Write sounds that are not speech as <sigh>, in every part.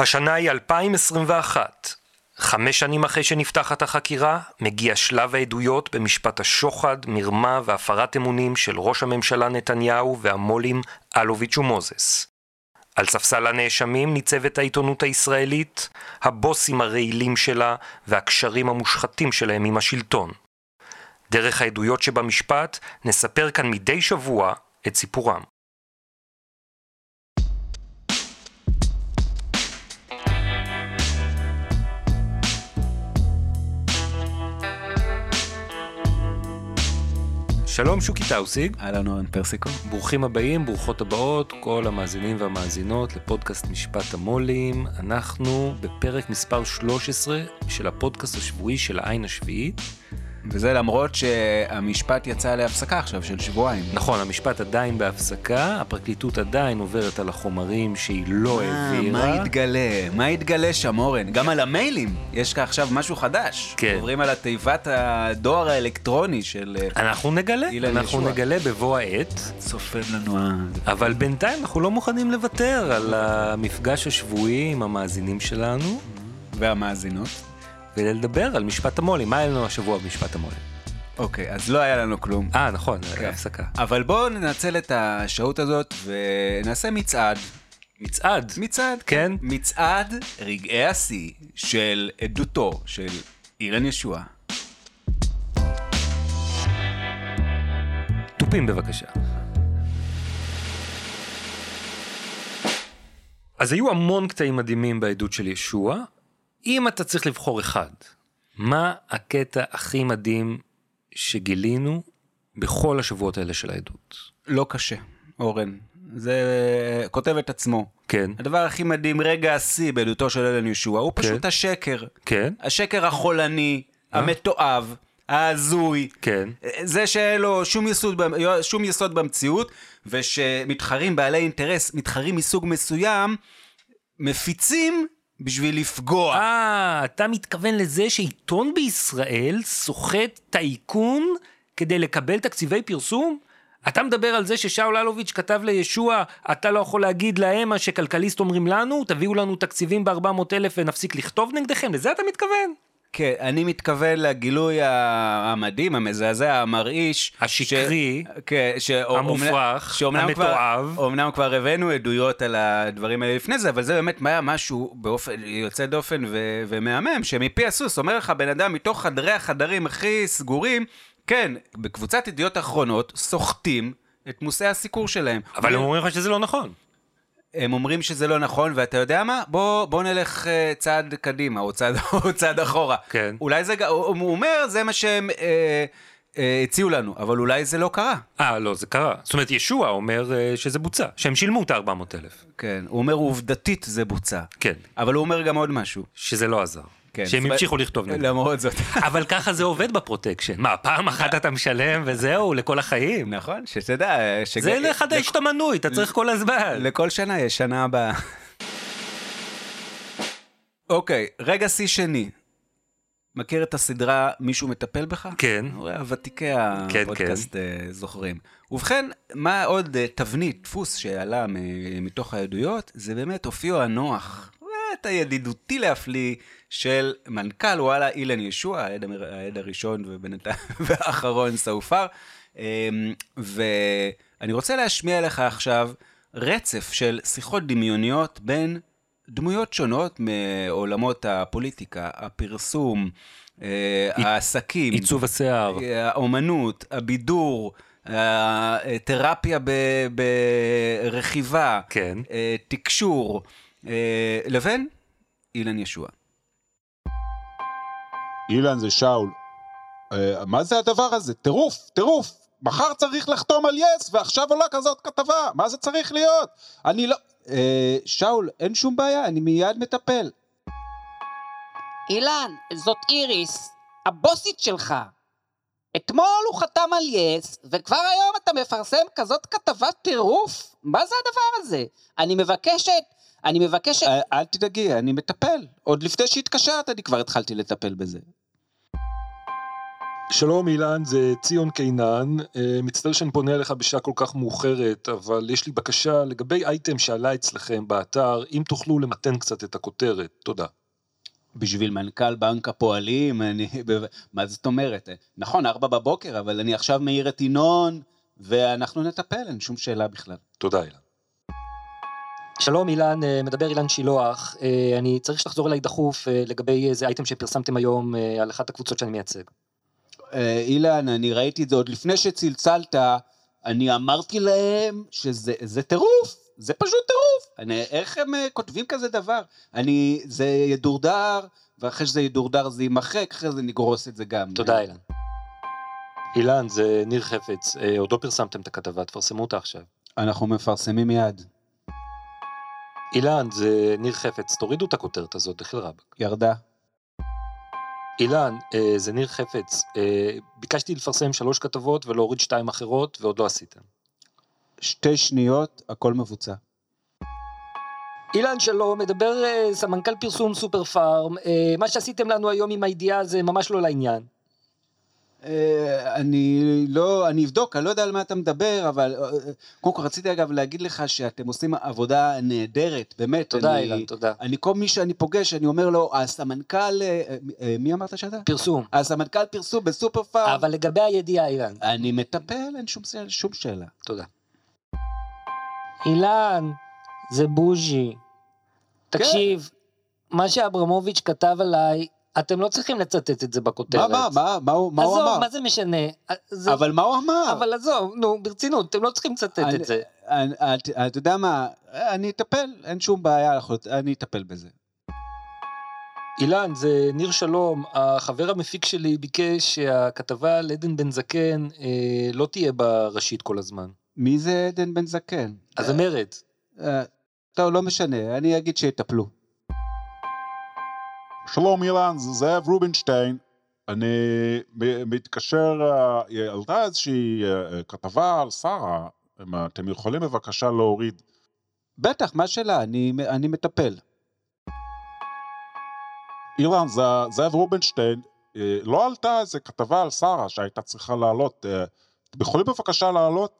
השנה היא 2021. חמש שנים אחרי שנפתחת החקירה, מגיע שלב העדויות במשפט השוחד, מרמה והפרת אמונים של ראש הממשלה נתניהו והמו"לים אלוביץ' ומוזס. על ספסל הנאשמים ניצבת העיתונות הישראלית, הבוסים הרעילים שלה והקשרים המושחתים שלהם עם השלטון. דרך העדויות שבמשפט נספר כאן מדי שבוע את סיפורם. שלום שוקי טאוסיג. אהלן אורן פרסיקו. ברוכים הבאים, ברוכות הבאות, כל המאזינים והמאזינות לפודקאסט משפט המו"לים. אנחנו בפרק מספר 13 של הפודקאסט השבועי של העין השביעית. וזה למרות שהמשפט יצא להפסקה עכשיו של שבועיים. נכון, המשפט עדיין בהפסקה, הפרקליטות עדיין עוברת על החומרים שהיא לא העבירה. מה יתגלה? מה יתגלה שם, אורן? גם על המיילים יש לך עכשיו משהו חדש. כן. עוברים על התיבת הדואר האלקטרוני של... אה, אנחנו נגלה, אנחנו ישוע. נגלה בבוא העת, צופן לנו ה... אבל בינתיים אנחנו לא מוכנים לוותר על המפגש השבועי עם המאזינים שלנו, והמאזינות. ולדבר על משפט המו"לים. מה היה לנו השבוע במשפט המו"לים? אוקיי, אז לא היה לנו כלום. אה, נכון, כן. הפסקה. אבל בואו ננצל את השהות הזאת ונעשה מצעד. מצעד. מצעד, כן. מצעד רגעי השיא של עדותו של אילן ישועה. תופים בבקשה. אז היו המון קטעים מדהימים בעדות של ישוע. אם אתה צריך לבחור אחד, מה הקטע הכי מדהים שגילינו בכל השבועות האלה של העדות? לא קשה, אורן. זה כותב את עצמו. כן, הדבר הכי מדהים, רגע השיא בעדותו של אלן ישוע, הוא פשוט כן. השקר. כן, השקר החולני, אה? המתועב, ההזוי. כן. זה שאין לו שום יסוד, שום יסוד במציאות, ושמתחרים בעלי אינטרס, מתחרים מסוג מסוים, מפיצים בשביל לפגוע. אה, אתה מתכוון לזה שעיתון בישראל סוחט טייקון כדי לקבל תקציבי פרסום? אתה מדבר על זה ששאול אלוביץ' כתב לישוע, אתה לא יכול להגיד להם מה שכלכליסט אומרים לנו, תביאו לנו תקציבים ב-400 אלף ונפסיק לכתוב נגדכם? לזה אתה מתכוון? כן, אני מתכוון לגילוי המדהים, המזעזע, המרעיש. השקרי, ש... כן, שאומנם- המופרך, שאומנם המתועב. כבר, אומנם כבר הבאנו עדויות על הדברים האלה לפני זה, אבל זה באמת היה משהו באופן יוצא דופן ו... ומהמם, שמפי הסוס אומר לך בן אדם מתוך חדרי החדרים הכי סגורים, כן, בקבוצת ידיעות אחרונות סוחטים את מושאי הסיקור שלהם. אבל הם אומרים לך שזה לא נכון. הם אומרים שזה לא נכון, ואתה יודע מה? בוא, בוא נלך uh, צעד קדימה, או צעד, <laughs> או צעד אחורה. כן. אולי זה, הוא אומר, זה מה שהם אה, אה, הציעו לנו, אבל אולי זה לא קרה. אה, לא, זה קרה. זאת אומרת, ישועה אומר אה, שזה בוצע, שהם שילמו את ה-400 אלף. כן, הוא אומר עובדתית זה בוצע. כן, אבל הוא אומר גם עוד משהו. שזה לא עזר. כן. שהם המשיכו לכתוב נגד. למרות זאת. <laughs> אבל ככה זה עובד בפרוטקשן. מה, פעם אחת אתה משלם וזהו, לכל החיים? נכון, שתדע, שג... זה לחדש את המנוי, אתה צריך כל הזמן. לכל שנה יש שנה הבאה. אוקיי, רגע שיא שני. מכיר את הסדרה מישהו מטפל בך? כן. ותיקי כן, הפודקאסט אה, זוכרים. ובכן, מה עוד אה, תבנית, דפוס שעלה מתוך העדויות, זה באמת אופיו הנוח, הידידותי להפליא של מנכ"ל וואלה אילן ישוע, העד, העד הראשון ובינתיים <laughs> והאחרון סופר. אמ, ואני רוצה להשמיע לך עכשיו רצף של שיחות דמיוניות בין דמויות שונות מעולמות הפוליטיקה, הפרסום, אה, העסקים, עיצוב השיער. האומנות, הבידור, התרפיה ב- ברכיבה, כן. אה, תקשור, אה, לבין אילן ישוע. אילן זה שאול. אה, מה זה הדבר הזה? טירוף, טירוף. מחר צריך לחתום על יס, ועכשיו עולה כזאת כתבה. מה זה צריך להיות? אני לא... אה, שאול, אין שום בעיה, אני מיד מטפל. אילן, זאת איריס, הבוסית שלך. אתמול הוא חתם על יס, וכבר היום אתה מפרסם כזאת כתבת טירוף? מה זה הדבר הזה? אני מבקשת, אני מבקשת... אה, אל תדאגי, אני מטפל. עוד לפני שהתקשרת, אני כבר התחלתי לטפל בזה. שלום אילן, זה ציון קינן, אה, מצטער שאני פונה אליך בשעה כל כך מאוחרת, אבל יש לי בקשה לגבי אייטם שעלה אצלכם באתר, אם תוכלו למתן קצת את הכותרת, תודה. בשביל מנכ"ל בנק הפועלים, אני... <laughs> מה זאת אומרת? נכון, ארבע בבוקר, אבל אני עכשיו מעיר את ינון, ואנחנו נטפל, אין שום שאלה בכלל. תודה אילן. שלום אילן, אה, מדבר אילן שילוח. אה, אני צריך שתחזור אליי דחוף אה, לגבי איזה אייטם שפרסמתם היום על אחת הקבוצות שאני מייצג. אילן, אני ראיתי את זה עוד לפני שצלצלת, אני אמרתי להם שזה זה טירוף, זה פשוט טירוף. אני, איך הם כותבים כזה דבר? אני, זה ידורדר, ואחרי שזה ידורדר זה יימחק, אחרי זה נגרוס את זה גם. תודה אילן. אילן, זה ניר חפץ, עוד לא פרסמתם את הכתבה, תפרסמו אותה עכשיו. אנחנו מפרסמים מיד. אילן, זה ניר חפץ, תורידו את הכותרת הזאת, דחיל רבאק. ירדה. אילן, אה, זה ניר חפץ, אה, ביקשתי לפרסם שלוש כתבות ולהוריד שתיים אחרות, ועוד לא עשיתם. שתי שניות, הכל מבוצע. אילן שלום, מדבר אה, סמנכ"ל פרסום סופר פארם. מה שעשיתם לנו היום עם הידיעה זה ממש לא לעניין. אה, אני לא, אני אבדוק, אני לא יודע על מה אתה מדבר, אבל אה, קודם כל רציתי אגב להגיד לך שאתם עושים עבודה נהדרת, באמת. תודה אני, אילן, תודה. אני כל מי שאני פוגש, אני אומר לו, הסמנכ"ל, אה, מי אמרת שאתה? פרסום. הסמנכ"ל פרסום בסופר פארם. אבל לגבי הידיעה אילן. אני מטפל, אין שום, שום שאלה. תודה. אילן, זה בוז'י. תקשיב, מה שאברמוביץ' כתב עליי, אתם לא צריכים לצטט את זה בכותרת. מה, מה, מה, מה, הוא- מה הוא עזוב, אמר? מה זה משנה? זה- אבל מה הוא אמר? אבל עזוב, נו, ברצינות, אתם לא צריכים לצטט אני- את זה. אני- את- אתה יודע מה, אני אטפל, אין שום בעיה, אני אטפל בזה. אילן, זה ניר שלום, החבר המפיק שלי ביקש שהכתבה על עדן בן זקן אה, לא תהיה בראשית כל הזמן. מי זה עדן בן זקן? הזמרת. אה, טוב, לא משנה, אני אגיד שיטפלו. שלום אילן, זה זאב רובינשטיין. אני מתקשר, אה, עלתה איזושהי אה, כתבה על שרה, אם אתם יכולים בבקשה להוריד. בטח, מה השאלה? אני, אני מטפל. אילן, זה זאב רובינשטיין, אה, לא עלתה איזה כתבה על שרה שהייתה צריכה לעלות. אה, אתם יכולים בבקשה לעלות?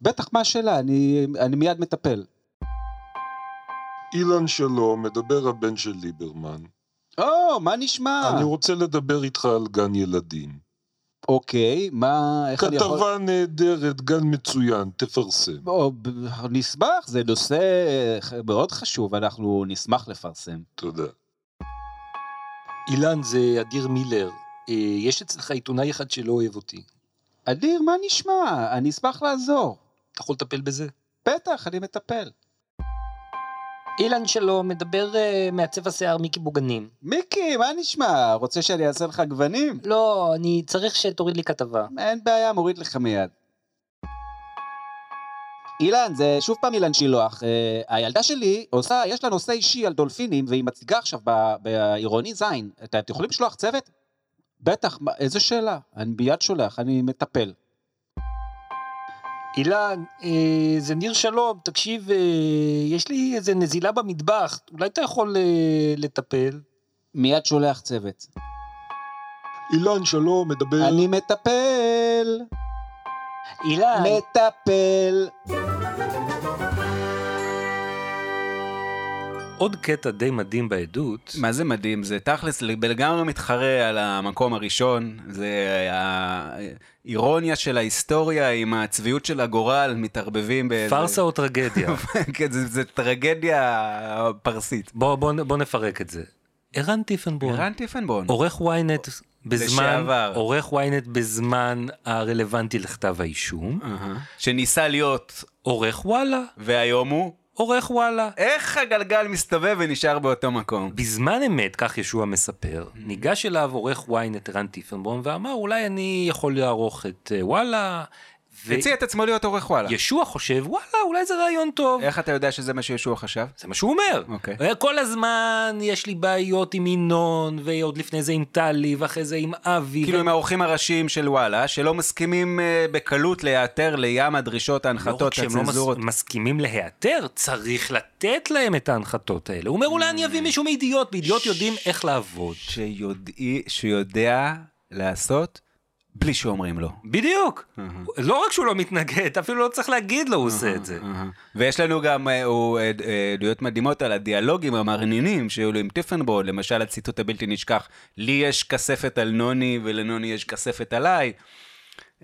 בטח, מה השאלה? אני, אני מיד מטפל. אילן שלום, מדבר הבן של ליברמן. או, מה נשמע? אני רוצה לדבר איתך על גן ילדים. אוקיי, מה, איך אני יכול... כתבה נהדרת, גן מצוין, תפרסם. או, ב- נשמח, זה נושא מאוד חשוב, אנחנו נשמח לפרסם. תודה. אילן, זה אדיר מילר. אה, יש אצלך עיתונאי אחד שלא אוהב אותי. אדיר, מה נשמע? אני אשמח לעזור. אתה יכול לטפל בזה? בטח, אני מטפל. אילן שלום, מדבר uh, מעצב השיער מיקי בוגנים. מיקי, מה נשמע? רוצה שאני אעשה לך גוונים? לא, אני צריך שתוריד לי כתבה. אין בעיה, מוריד לך מיד. אילן, זה שוב פעם אילן שילוח. אה, הילדה שלי עושה, יש לה נושא אישי על דולפינים, והיא מציגה עכשיו בעירוני זין. אתם אתם יכולים לשלוח צוות? בטח, מה- איזה שאלה? אני ביד שולח, אני מטפל. אילן, אה, זה ניר שלום, תקשיב, אה, יש לי איזה נזילה במטבח, אולי אתה יכול אה, לטפל? מיד שולח צוות. אילן, שלום, מדבר... אני מטפל, אילן, מטפל. עוד קטע די מדהים בעדות, מה זה מדהים? זה תכלס לגמרי מתחרה על המקום הראשון. זה האירוניה של ההיסטוריה עם הצביעות של הגורל מתערבבים באיזה... פארסה או טרגדיה? <laughs> כן, זה, זה טרגדיה פרסית. בוא, בוא, בוא נפרק את זה. ערן טיפנבורן, ערן טיפנבון. עורך ynet בזמן, לשעבר. עורך ynet בזמן הרלוונטי לכתב האישום, אהה. שניסה להיות, עורך וואלה, והיום הוא? עורך וואלה. איך הגלגל מסתובב ונשאר באותו מקום? בזמן אמת, כך ישוע מספר, ניגש אליו עורך ynet ערן טיפנבורן ואמר אולי אני יכול לערוך את אה, וואלה. ו- הציע את עצמו להיות עורך וואלה. ישוע חושב וואלה אולי זה רעיון טוב. איך אתה יודע שזה מה שישוע חשב? זה מה שהוא אומר. אוקיי. אה, כל הזמן יש לי בעיות עם ינון, ועוד לפני זה עם טלי, ואחרי זה עם אבי. כאילו ו- עם האורחים הראשיים של וואלה, שלא מסכימים אה, בקלות להיעתר לים הדרישות, לא ההנחתות, רק שהם לא מס- הצנזורות. מסכימים להיעתר, צריך לתת להם את ההנחתות האלה. הוא אומר, אולי אני אביא מישהו מידיעות, בידיעות יודעים איך לעבוד. שיודעי, שיודע לעשות בלי שאומרים לו. בדיוק. לא רק שהוא לא מתנגד, אפילו לא צריך להגיד לו, הוא עושה את זה. אהה. ויש לנו גם אה, הוא, אה, אה, עדויות מדהימות על הדיאלוגים המרנינים שהיו לו עם טיפנבול, למשל הציטוט הבלתי נשכח, לי יש כספת על נוני ולנוני יש כספת עליי.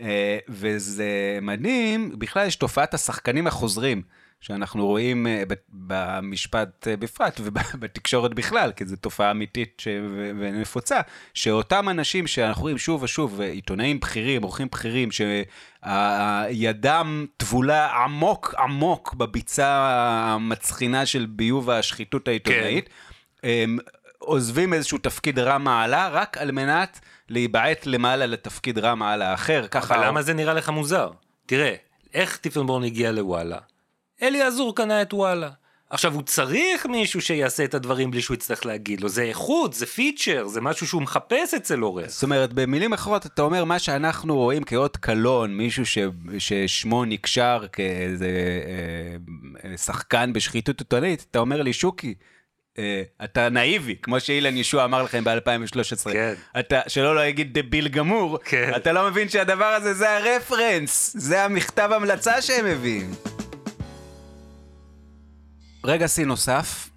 אה, וזה מדהים, בכלל יש תופעת השחקנים החוזרים, שאנחנו רואים אה, במשפט אה, בפרט ובתקשורת בכלל, כי זו תופעה אמיתית ש- ונפוצה, שאותם אנשים שאנחנו רואים שוב ושוב, אה, עיתונאים בכירים, עורכים בכירים, שידם טבולה עמוק עמוק בביצה המצחינה של ביוב השחיתות העיתונאית, הם עוזבים איזשהו תפקיד רע מעלה רק על מנת להיבעט למעלה לתפקיד רע מעלה אחר, ככה... אבל למה זה נראה לך מוזר? תראה, איך טיפנבורן הגיע לוואלה? אלי עזור קנה את וואלה. עכשיו, הוא צריך מישהו שיעשה את הדברים בלי שהוא יצטרך להגיד לו. זה איכות, זה פיצ'ר, זה משהו שהוא מחפש אצל עורך. זאת אומרת, במילים אחרות, אתה אומר מה שאנחנו רואים כאות קלון, מישהו ש... ששמו נקשר כאיזה אה, אה, שחקן בשחיתות עיתונאית, אתה אומר לי, שוקי, אה, אתה נאיבי, כמו שאילן ישוע אמר לכם ב-2013. כן. אתה, שלא לא יגיד דביל גמור, כן. אתה לא מבין שהדבר הזה זה הרפרנס, זה המכתב המלצה שהם מביאים. רגע שיא נוסף,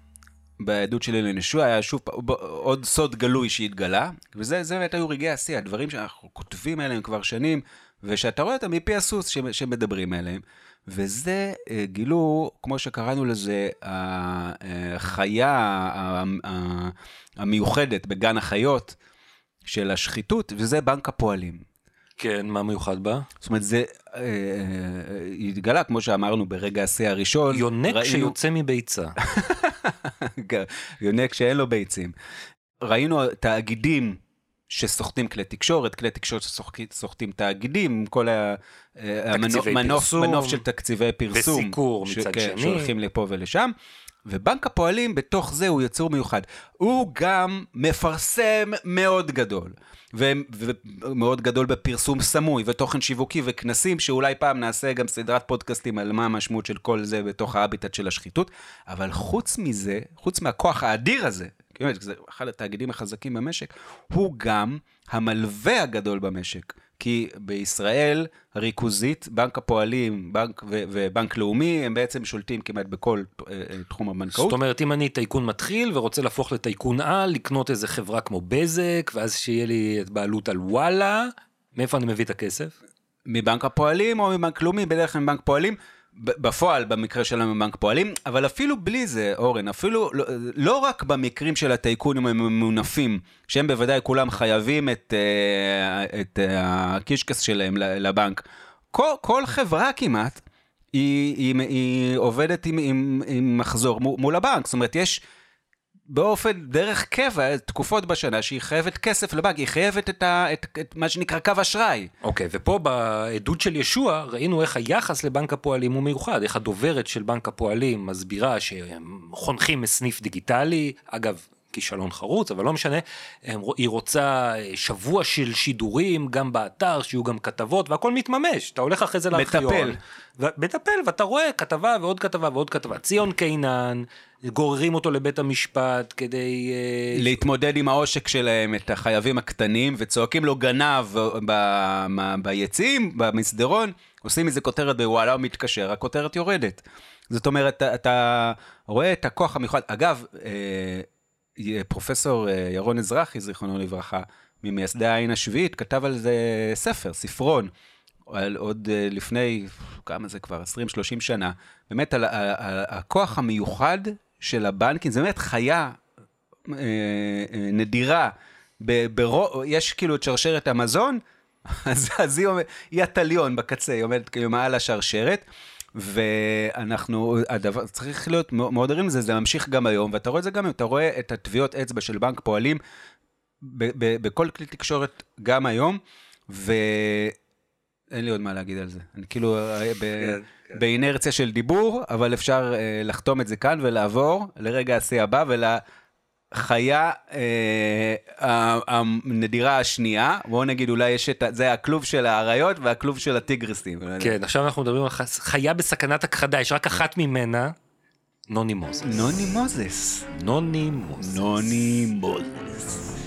בעדות של אילן ישוע היה שוב ב- עוד סוד גלוי שהתגלה, וזה זה באמת היו רגעי השיא, הדברים שאנחנו כותבים עליהם כבר שנים, ושאתה רואה אותם מפי הסוס ש- שמדברים עליהם. וזה אה, גילו, כמו שקראנו לזה, החיה ה- ה- המיוחדת בגן החיות של השחיתות, וזה בנק הפועלים. כן, מה מיוחד בה? זאת אומרת, זה אה, אה, התגלה, כמו שאמרנו ברגע השיא הראשון. יונק ראינו- שיוצא מביצה. <laughs> יונק שאין לו ביצים. ראינו תאגידים שסוחטים כלי תקשורת, כלי תקשורת שסוחטים תאגידים, כל אה, המנוף- מנוף, של תקציבי פרסום. וסיקור מצד כן, שני. שהולכים לפה ולשם. ובנק הפועלים בתוך זה הוא יצור מיוחד. הוא גם מפרסם מאוד גדול. ומאוד גדול בפרסום סמוי ותוכן שיווקי וכנסים, שאולי פעם נעשה גם סדרת פודקאסטים על מה המשמעות של כל זה בתוך ההביטט של השחיתות. אבל חוץ מזה, חוץ מהכוח האדיר הזה, כי באמת, זה אחד התאגידים החזקים במשק, הוא גם המלווה הגדול במשק. כי בישראל הריכוזית, בנק הפועלים בנק ו- ובנק לאומי, הם בעצם שולטים כמעט בכל אה, אה, תחום הבנקאות. זאת אומרת, אם אני טייקון מתחיל ורוצה להפוך לטייקון על, לקנות איזה חברה כמו בזק, ואז שיהיה לי את בעלות על וואלה, מאיפה אני מביא את הכסף? מבנק הפועלים או מבנק לאומי, בדרך כלל מבנק פועלים. בפועל, במקרה שלנו מבנק פועלים, אבל אפילו בלי זה, אורן, אפילו לא, לא רק במקרים של הטייקונים הממונפים, שהם בוודאי כולם חייבים את, אה, את אה, הקישקס שלהם לבנק, כל, כל חברה כמעט, היא, היא, היא עובדת עם, עם, עם מחזור מול הבנק, זאת אומרת, יש באופן, דרך קבע, תקופות בשנה שהיא חייבת כסף לבנק, היא חייבת את, ה, את, את מה שנקרא קו אשראי. אוקיי, ופה בעדות של ישוע ראינו איך היחס לבנק הפועלים הוא מיוחד, איך הדוברת של בנק הפועלים מסבירה שהם חונכים סניף דיגיטלי, אגב, כישלון חרוץ, אבל לא משנה, היא רוצה שבוע של שידורים, גם באתר, שיהיו גם כתבות, והכל מתממש, אתה הולך אחרי זה לארכיון. מטפל. ו- מטפל, ואתה רואה כתבה ועוד כתבה ועוד כתבה. ציון קינן, גוררים אותו לבית המשפט כדי... אה, להתמודד עם העושק שלהם, את החייבים הקטנים, וצועקים לו גנב ב- ב- ביציעים, במסדרון, עושים מזה כותרת בוואלה, הוא מתקשר, הכותרת יורדת. זאת אומרת, אתה, אתה רואה את הכוח המיוחד. אגב, אה, פרופסור אה, ירון אזרחי, זיכרונו לברכה, ממייסדי העין השביעית, כתב על זה ספר, ספרון, על עוד לפני, כמה זה כבר, 20-30 שנה, באמת על, ה- ה- הכוח המיוחד של הבנקים, זה באמת חיה אה, אה, נדירה, ב, ברו, יש כאילו את שרשרת המזון, <laughs> אז, אז היא, עומד, היא הטליון בקצה, היא עומדת כאילו מעל השרשרת, ואנחנו, הדבר, צריך להיות מאוד ערים לזה, זה ממשיך גם היום, ואתה רואה את זה גם אתה רואה את הטביעות אצבע של בנק פועלים ב, ב, בכל כלי תקשורת גם היום, ואין לי עוד מה להגיד על זה. אני כאילו אה, ב, כן, כן. באינרציה של דיבור, אבל אפשר אה, לחתום את זה כאן ולעבור לרגע השיא הבא ולחיה אה, הנדירה השנייה. בואו נגיד אולי יש את, זה הכלוב של האריות והכלוב של הטיגרסים. כן, עכשיו אנחנו מדברים על חיה בסכנת הכחדה, יש רק אחת ממנה, נוני מוזס. נוני מוזס. נוני מוזס. נוני מוזס.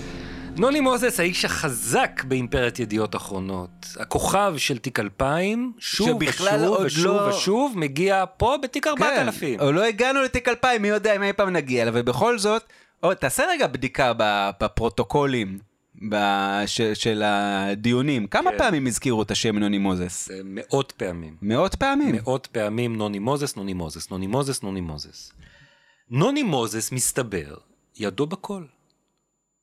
נוני מוזס, האיש החזק באימפריית ידיעות אחרונות. הכוכב של תיק 2000, שוב ושוב ושוב לא- ושוב, מגיע פה בתיק 4000. כן, לא הגענו לתיק 2000, מי יודע אם אי פעם נגיע אליו, ובכל זאת, או, תעשה רגע בדיקה בפרוטוקולים ב- ש- של הדיונים. כמה כן. פעמים הזכירו את השם נוני מוזס? מאות פעמים. מאות פעמים. מאות פעמים נוני מוזס, נוני מוזס, נוני מוזס, נוני מוזס. נוני מוזס, מסתבר, ידו בכל.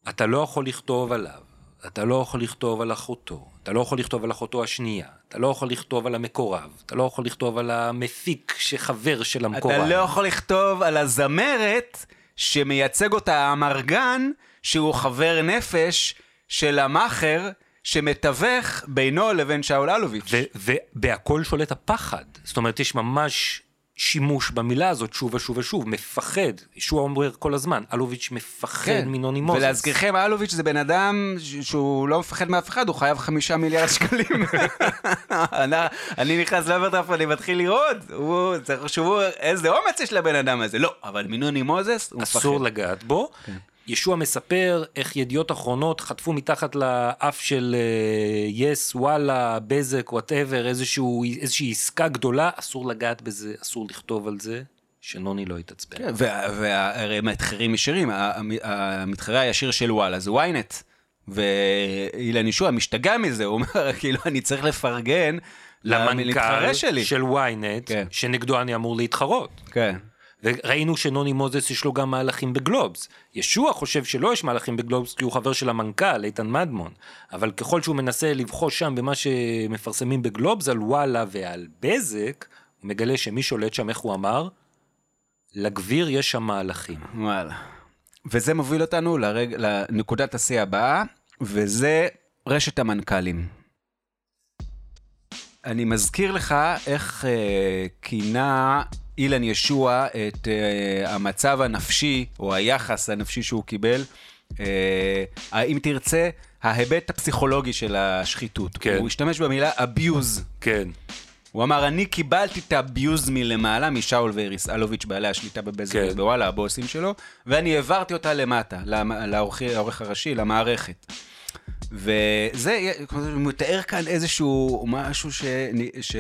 אתה לא יכול לכתוב עליו, אתה לא יכול לכתוב על אחותו, אתה לא יכול לכתוב על אחותו השנייה, אתה לא יכול לכתוב על המקורב, אתה לא יכול לכתוב על המפיק שחבר של המקורב. אתה לא יכול לכתוב על הזמרת שמייצג אותה האמרגן, שהוא חבר נפש של המאכר שמתווך בינו לבין שאול אלוביץ'. ובהכל שולט הפחד. זאת אומרת, יש ממש שימוש במילה הזאת שוב ושוב ושוב, מפחד. ישועה אומר כל הזמן, אלוביץ' מפחד כן. מנוני מוזס. ולהזכירכם, אלוביץ' זה בן אדם שהוא לא מפחד מאף אחד, הוא חייב חמישה מיליארד שקלים. <laughs> אני- אני נכנס לאוברדראפט, אני מתחיל לראות, הוא, צריך לחשבו איזה אומץ יש לבן אדם הזה. לא, אבל מנוני מוזס, הוא מפחד. אסור לגעת בו. כן. ישועה מספר איך ידיעות אחרונות חטפו מתחת לאף של אה, יס, וואלה, בזק, whatever, איזושהי עסקה גדולה, אסור לגעת בזה, אסור לכתוב על זה, שנוני לא יתעצבן. כן, והרי מתחרים ישירים, המתחרה הישיר של וואלה זה ynet. ואילן ישוע משתגע מזה, הוא אומר, <laughs> כאילו, אני צריך לפרגן למנכ"ל שלי. של ynet, כן. שנגדו אני אמור להתחרות. כן. וראינו שנוני מוזס יש לו גם מהלכים בגלובס. ישוע חושב שלא יש מהלכים בגלובס כי הוא חבר של המנכ"ל, איתן מדמון. אבל ככל שהוא מנסה לבחוש שם במה שמפרסמים בגלובס על וואלה ועל בזק, הוא מגלה שמי שולט שם, איך הוא אמר? לגביר יש שם מהלכים. וואלה. וזה מוביל אותנו לרג... לנקודת השיא הבאה, וזה רשת המנכ"לים. אני מזכיר לך איך אה, כינה אילן ישוע את אה, המצב הנפשי, או היחס הנפשי שהוא קיבל, אה, אם תרצה, ההיבט הפסיכולוגי של השחיתות. כן. הוא השתמש במילה abuse. כן. הוא אמר, אני קיבלתי את האביוז מלמעלה, משאול ואיריס אלוביץ', בעלי השליטה בבזק כן. ובוואלה, הבוסים שלו, ואני העברתי אותה למטה, למ- לעורך הראשי, למערכת. וזה, הוא מתאר כאן איזשהו משהו, ש... ש...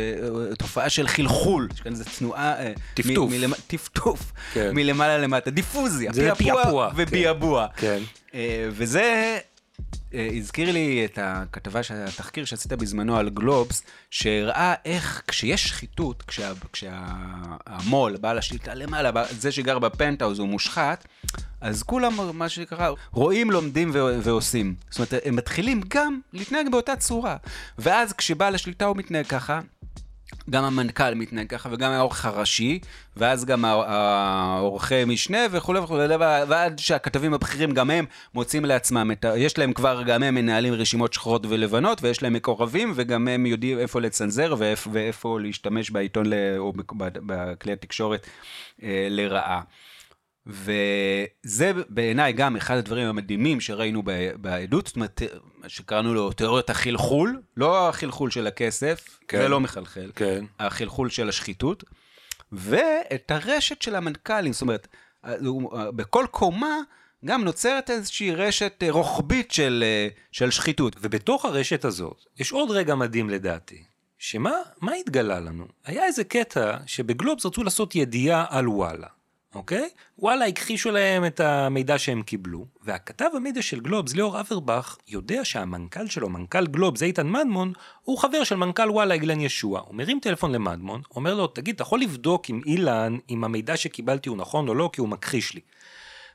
תופעה של חלחול, יש כאן איזו תנועה... אה, טפטוף. מ... מלמ... טפטוף, כן. מלמעלה למטה, דיפוזיה, פעפוע פעפוע, וביעבוע. כן. אה, וזה הזכיר לי את הכתבה, התחקיר שעשית בזמנו על גלובס, שהראה איך כשיש שחיתות, כשה- כשהמו"ל, בעל השליטה למעלה, זה שגר בפנטהאוז הוא מושחת, אז כולם, מה שנקרא, רואים, לומדים ו- ועושים. זאת אומרת, הם מתחילים גם להתנהג באותה צורה. ואז כשבעל השליטה הוא מתנהג ככה, גם המנכ"ל מתנהג ככה, וגם העורך הראשי, ואז גם הע- העורכי משנה וכולי וכולי, ועד שהכתבים הבכירים גם הם מוצאים לעצמם את ה... יש להם כבר, גם הם מנהלים רשימות שחורות ולבנות, ויש להם מקורבים, וגם הם יודעים איפה לצנזר ואיפה, ואיפה להשתמש בעיתון ל... או בכלי התקשורת אה, לרעה. וזה בעיניי גם אחד הדברים המדהימים שראינו בעדות, זאת אומרת, שקראנו לו תיאוריית החלחול, לא החלחול של הכסף, כן. זה לא מחלחל, כן. החלחול של השחיתות, ואת הרשת של המנכ"לים, זאת אומרת, בכל קומה גם נוצרת איזושהי רשת רוחבית של, של שחיתות. ובתוך הרשת הזאת, יש עוד רגע מדהים לדעתי, שמה מה התגלה לנו? היה איזה קטע שבגלובס רצו לעשות ידיעה על וואלה, אוקיי? וואלה הכחישו להם את המידע שהם קיבלו, והכתב המדיה של גלובס, ליאור אברבך, יודע שהמנכ"ל שלו, מנכ"ל גלובס, איתן מדמון, הוא חבר של מנכ"ל וואלה אילן ישוע. הוא מרים טלפון למדמון, אומר לו, תגיד, אתה יכול לבדוק עם אילן, אם המידע שקיבלתי הוא נכון או לא, כי הוא מכחיש לי.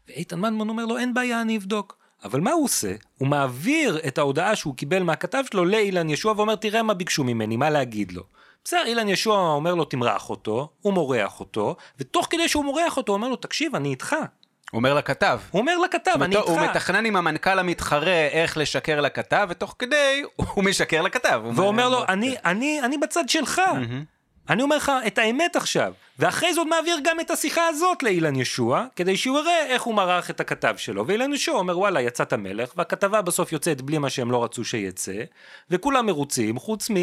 ואיתן מדמון אומר לו, אין בעיה, אני אבדוק. אבל מה הוא עושה? הוא מעביר את ההודעה שהוא קיבל מהכתב שלו לאילן ישוע ואומר, תראה מה ביקשו ממני, מה להגיד לו. בסדר, אילן ישוע אומר לו, תמרח אותו, הוא מורח אותו, ותוך כדי שהוא מורח אותו, הוא אומר לו, תקשיב, אני איתך. הוא אומר לכתב. הוא אומר לכתב, אני הוא איתך. מתכנן עם המנכ"ל המתחרה איך לשקר לכתב, ותוך כדי הוא משקר לכתב. הוא ואומר לו, אני, אני, אני בצד שלך. אני אומר לך את האמת עכשיו. ואחרי זה עוד מעביר גם את השיחה הזאת לאילן ישוע, כדי שהוא יראה איך הוא מרח את הכתב שלו. ואילן ישוע אומר, וואלה, יצאת מלך, והכתבה בסוף יוצאת בלי מה שהם לא רצו שיצא, וכולם מרוצים, חוץ מ...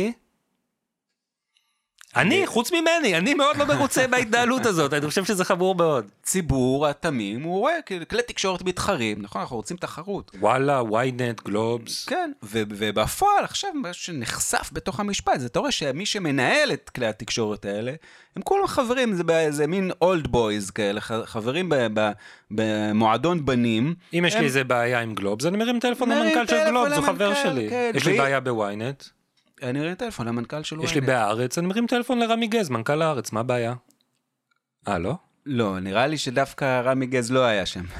אני, חוץ ממני, אני מאוד לא מרוצה <laughs> מההתנהלות הזאת, אני חושב שזה חמור מאוד. ציבור התמים, הוא רואה כאילו, כלי תקשורת מתחרים, נכון, אנחנו רוצים תחרות. וואלה, ynet, גלובס. כן, ובפועל עכשיו מה שנחשף בתוך המשפט, זה אתה רואה שמי שמנהל את כלי התקשורת האלה, הם כולם חברים, זה באיזה מין old boys כאלה, חברים במועדון בנים. אם יש לי איזה בעיה עם גלובס, אני מרים טלפון למנכ"ל של גלובס, הוא חבר למנכ"ל, שלי. כן, יש לי בעיה בוויינט, אני מרים טלפון למנכ"ל של יש לי ynet. בהארץ, אני מרים טלפון לרמי גז, מנכ"ל הארץ, מה הבעיה? אה, לא? לא, נראה לי שדווקא רמי גז לא היה שם. <laughs>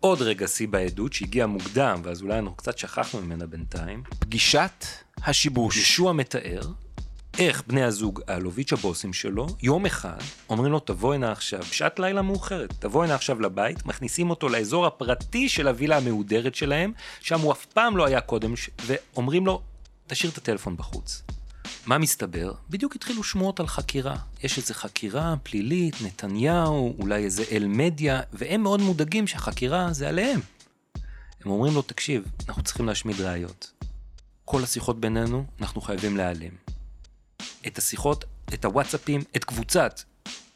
עוד רגע שיא בעדות שהגיע מוקדם, ואז אולי אנחנו קצת שכחנו ממנה בינתיים. פגישת השיבוש. ישוע מתאר איך בני הזוג אלוביץ' הבוסים שלו, יום אחד, אומרים לו תבוא הנה עכשיו, בשעת לילה מאוחרת, תבוא הנה עכשיו לבית, מכניסים אותו לאזור הפרטי של הווילה המהודרת שלהם, שם הוא אף פעם לא היה קודם, ש- ואומרים לו, תשאיר את הטלפון בחוץ. מה מסתבר? בדיוק התחילו שמועות על חקירה. יש איזו חקירה פלילית, נתניהו, אולי איזה אל מדיה, והם מאוד מודאגים שהחקירה זה עליהם. הם אומרים לו, תקשיב, אנחנו צריכים להשמיד ראיות. כל השיחות בינינו, אנחנו חייבים להיעלם. את השיחות, את הוואטסאפים, את קבוצת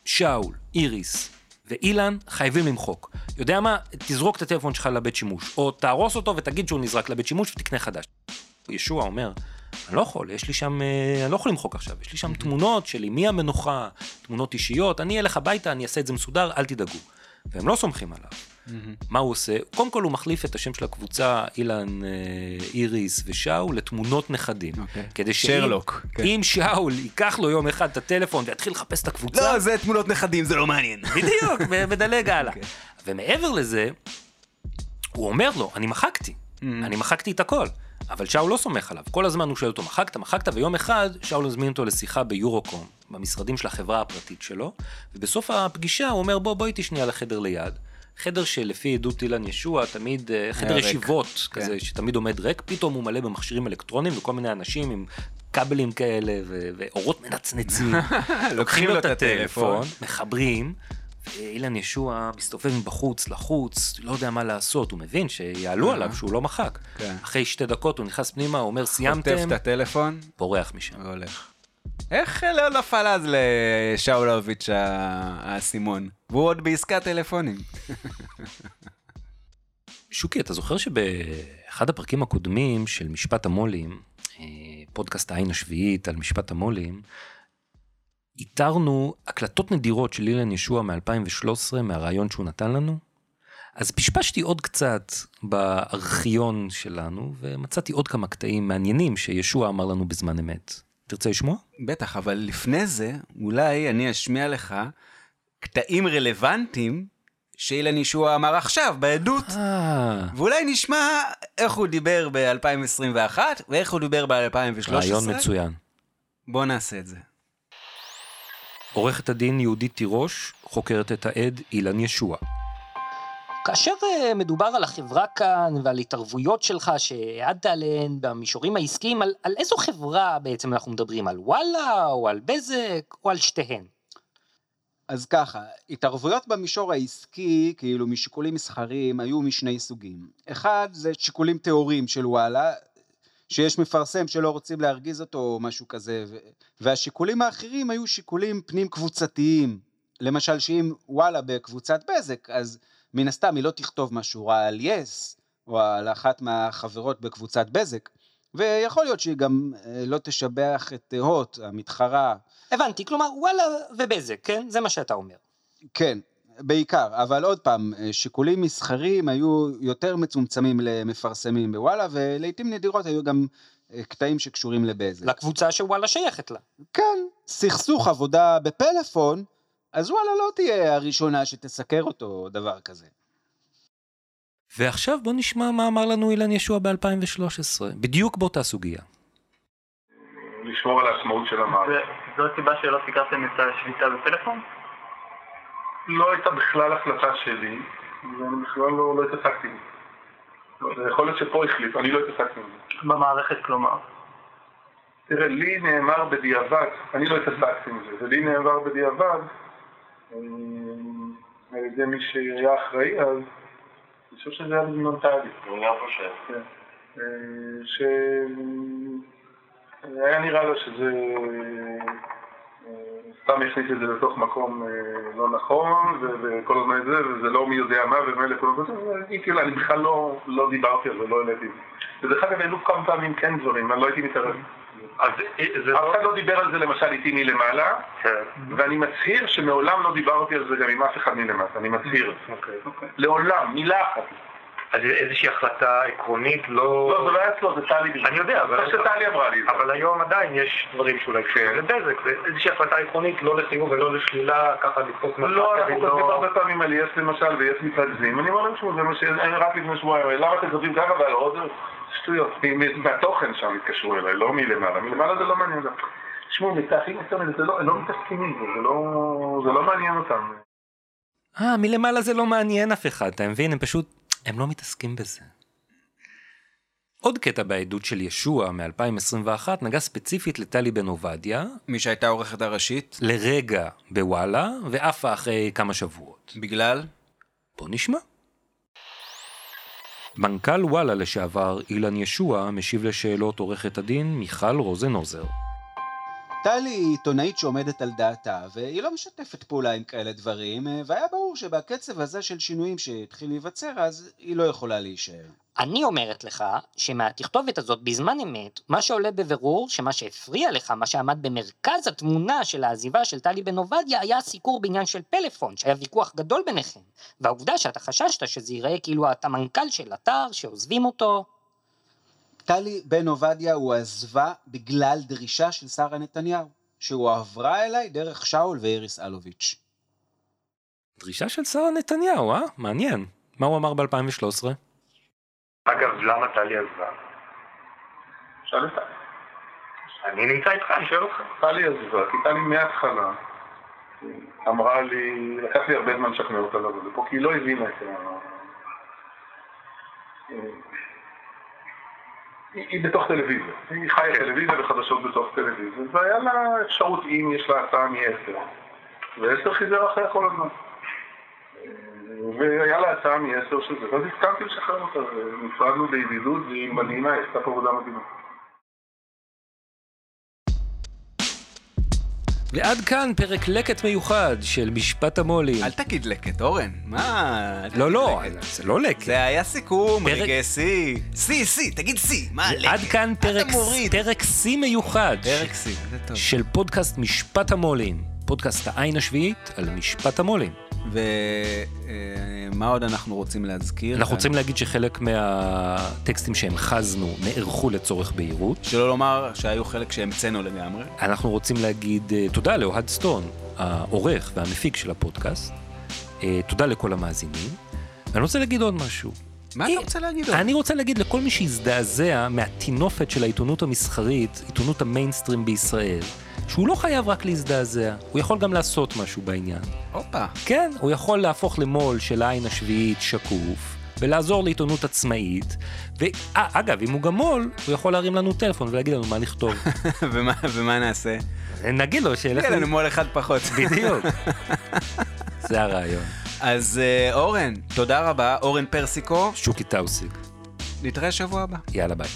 שאול, איריס ואילן חייבים למחוק. יודע מה? תזרוק את הטלפון שלך לבית שימוש, או תהרוס אותו ותגיד שהוא נזרק לבית שימוש ותקנה חדש. ישוע אומר, אני לא יכול, יש לי שם, אה, אני לא יכול למחוק עכשיו, יש לי שם תמונות של אמי המנוחה, תמונות אישיות, אני אלך הביתה, אני אעשה את זה מסודר, אל תדאגו. והם לא סומכים עליו. מה הוא עושה? קודם כל הוא מחליף את השם של הקבוצה, אילן, אה, איריס ושאול, לתמונות נכדים. אוקיי. כדי שאם שרלוק, כן. אם שאול ייקח לו יום אחד את הטלפון ויתחיל לחפש את הקבוצה, לא, זה תמונות נכדים, זה לא מעניין. בדיוק, <laughs> מדלג הלאה. אוקיי. ומעבר לזה, הוא אומר לו, אני מחקתי, Mm. אני מחקתי את הכל. אבל שאול לא סומך עליו, כל הזמן הוא שואל אותו, מחקת, מחקת, ויום אחד שאול הזמין אותו לשיחה ביורוקום, במשרדים של החברה הפרטית שלו, ובסוף הפגישה הוא אומר, בוא, בוא איתי שנייה לחדר ליד. חדר שלפי עדות אילן ישוע, תמיד, אה, חדר ריק. ישיבות, כן. כזה, שתמיד עומד ריק, פתאום הוא מלא במכשירים אלקטרוניים וכל מיני אנשים עם כבלים כאלה ו- ואורות מנצנצים. <laughs> לוקחים לו את הטלפון, מחברים, ואילן ישוע מסתובב מבחוץ לחוץ, לא יודע מה לעשות, הוא מבין שיעלו עליו שהוא לא מחק. כן. אחרי שתי דקות הוא נכנס פנימה, הוא אומר חוטף סיימתם, את הטלפון בורח משם. והולך. איך לא נפל אז לשאולוביץ' האסימון? והוא עוד בעסקת טלפונים. <laughs> שוקי, אתה זוכר שבאחד הפרקים הקודמים של משפט המו"לים, אה, פודקאסט העין השביעית על משפט המו"לים, איתרנו הקלטות נדירות של אילן ישוע מ-2013, מהרעיון שהוא נתן לנו? אז פשפשתי עוד קצת בארכיון שלנו, ומצאתי עוד כמה קטעים מעניינים שישוע אמר לנו בזמן אמת. תרצה לשמוע? בטח, אבל לפני זה, אולי אני אשמיע לך קטעים רלוונטיים שאילן ישוע אמר עכשיו, בעדות. אה, ואולי נשמע איך הוא דיבר ב-2021 ואיך הוא דיבר ב-2013. רעיון מצוין. בוא נעשה את זה. עורכת הדין יהודית תירוש חוקרת את העד אילן ישוע. כאשר אה, מדובר על החברה כאן ועל התערבויות שלך שהעדת עליהן במישורים העסקיים, על, על איזו חברה בעצם אנחנו מדברים? על וואלה, או על בזק, או על שתיהן? אז ככה, התערבויות במישור העסקי, כאילו משיקולים מסחריים, היו משני סוגים. אחד זה שיקולים טהורים של וואלה, שיש מפרסם שלא רוצים להרגיז אותו או משהו כזה, ו- והשיקולים האחרים היו שיקולים פנים קבוצתיים. למשל שאם וואלה בקבוצת בזק, אז מן הסתם היא לא תכתוב משהו רע על יס, או על אחת מהחברות בקבוצת בזק, ויכול להיות שהיא גם אה, לא תשבח את אה, הוט, המתחרה, הבנתי, כלומר וואלה ובזק, כן? זה מה שאתה אומר. כן, בעיקר, אבל עוד פעם, שיקולים מסחריים היו יותר מצומצמים למפרסמים בוואלה, ולעיתים נדירות היו גם אה, קטעים שקשורים לבזק. לקבוצה שוואלה שייכת לה. כן, סכסוך עבודה בפלאפון, אז וואלה לא תהיה הראשונה שתסקר אותו או דבר כזה. ועכשיו בוא נשמע מה אמר לנו אילן ישוע ב-2013, בדיוק באותה סוגיה. לשמור על העצמאות של המערכת. וזו הסיבה שלא סיקרתם את השביתה בפלאפון? לא הייתה בכלל החלטה שלי, ואני בכלל לא, לא התעסקתי בזה. יכול להיות שפה החליט, אני לא התעסקתי בזה. במערכת כלומר. תראה, לי נאמר בדיעבד, אני לא התעסקתי עם זה, ולי נאמר בדיעבד, על ידי מי שהיה אחראי אז, אני חושב שזה היה בזמן תאגיד. אני גם חושב. כן. אה, ש... היה נראה לו שזה... אה, סתם הכניס את זה לתוך מקום אה, לא נכון, וכל הזמן זה, וזה לא מי יודע מה, ומילא כל הזמן זה, כאילו, אני בכלל לא, לא דיברתי על זה, לא העליתי. ודרך אגב, העלו כמה פעמים כן דברים, אני לא הייתי מתערב. אז זה אף לא... אחד לא דיבר על זה למשל איתי מלמעלה, כן. ואני מצהיר שמעולם לא דיברתי על זה גם עם אף אחד מלמטה, אני מצהיר. אוקיי. לעולם, מילה אחת. אז איזושהי החלטה עקרונית לא... לא, זה לא היה אצלו, זה טלי בדיוק. אני יודע, אבל... אבל שטלי אמרה לי זה. אבל היום עדיין יש דברים שאולי קשורים כן. לבזק, ואיזושהי החלטה עקרונית לא לחיוב ולא לשלילה, ככה לתפוס לא, אנחנו כותבים הרבה פעמים על יס למשל ויש מתרכזים, אני אומר להם שוב, זה מה ש... אני רק לפני שבועיים, למה אתם כותבים ככה ועל עוד שטויות, מהתוכן שם התקשרו אליי, לא מלמעלה, מלמעלה זה לא מעניין אותם. תשמעו, מתחים יותר מזה, זה לא- הם לא מתעסקים עם זה, זה לא- זה לא מעניין אותם. אה, מלמעלה זה לא מעניין אף אחד, אתה מבין? הם פשוט, הם לא מתעסקים בזה. עוד קטע בעדות של ישוע מ-2021 נגע ספציפית לטלי בן עובדיה, מי שהייתה העורכת הראשית, לרגע בוואלה, ועפה אחרי כמה שבועות. בגלל? בוא נשמע. מנכ"ל וואלה לשעבר, אילן ישוע, משיב לשאלות עורכת הדין מיכל רוזנוזר. טלי היא עיתונאית שעומדת על דעתה, והיא לא משתפת פעולה עם כאלה דברים, והיה ברור שבקצב הזה של שינויים שהתחיל להיווצר, אז היא לא יכולה להישאר. אני אומרת לך שמהתכתובת הזאת בזמן אמת, מה שעולה בבירור שמה שהפריע לך, מה שעמד במרכז התמונה של העזיבה של טלי בן עובדיה, היה הסיקור בעניין של פלאפון, שהיה ויכוח גדול ביניכם. והעובדה שאתה חששת שזה ייראה כאילו אתה מנכ"ל של אתר, שעוזבים אותו. טלי בן עובדיה הוא עזבה בגלל דרישה של שרה נתניהו, שהועברה אליי דרך שאול ואיריס אלוביץ'. דרישה של שרה נתניהו, אה? מעניין. מה הוא אמר ב-2013? אגב, למה טלי עזבה? שאל טלי. אני נמצא איתך, אני שואל אותך. טלי עזבה, כי טלי מההתחלה אמרה לי, לקח לי הרבה זמן לשכנע אותה לבוא לפה, כי היא לא הבינה את ה... היא בתוך טלוויזיה, היא חיה טלוויזיה וחדשות בתוך טלוויזיה, והיה לה אפשרות אם יש לה הצעה מ-10, ו-10 חיזר אחריה כל הזמן. והיה לה הצעה מ-10 של זה, ואז הסכמתי לשחרר אותה, ונפרדנו בידידות, והיא מדהימה, היא עשתה פה עבודה מדהימה. ועד כאן פרק לקט מיוחד של משפט המו"לים. אל תגיד לקט, אורן. מה? לא, לא, לקט. זה לא לקט. זה היה סיכום, פרק- רגע שיא. שיא, שיא, תגיד שיא. מה לקט? עד כאן פרק. פרק שיא מיוחד פרק שיא, זה טוב. של פודקאסט משפט המו"לים, פודקאסט העין השביעית על משפט המו"לים. ומה עוד אנחנו רוצים להזכיר? אנחנו רוצים להגיד שחלק מהטקסטים שהמחזנו נערכו לצורך בהירות. שלא לומר שהיו חלק שהמצאנו לגמרי. אנחנו רוצים להגיד אה, תודה לאוהד סטון, העורך והמפיק של הפודקאסט. אה, תודה לכל המאזינים. ואני רוצה להגיד עוד משהו. מה אה, אתה רוצה להגיד? אני רוצה להגיד לכל מי שהזדעזע מהטינופת של העיתונות המסחרית, עיתונות המיינסטרים בישראל, שהוא לא חייב רק להזדעזע, הוא יכול גם לעשות משהו בעניין. הופה. כן, הוא יכול להפוך למו"ל של העין השביעית שקוף, ולעזור לעיתונות עצמאית, ואגב, אם הוא גם מו"ל, הוא יכול להרים לנו טלפון ולהגיד לנו מה לכתוב. <laughs> ומה- ומה נעשה? נגיד לו שילך... יהיה לנו מול אחד פחות. בדיוק. <laughs> זה הרעיון. אז אה, אורן, תודה רבה, אורן פרסיקו. שוקי טאוסיק. נתראה שבוע הבא. יאללה ביי.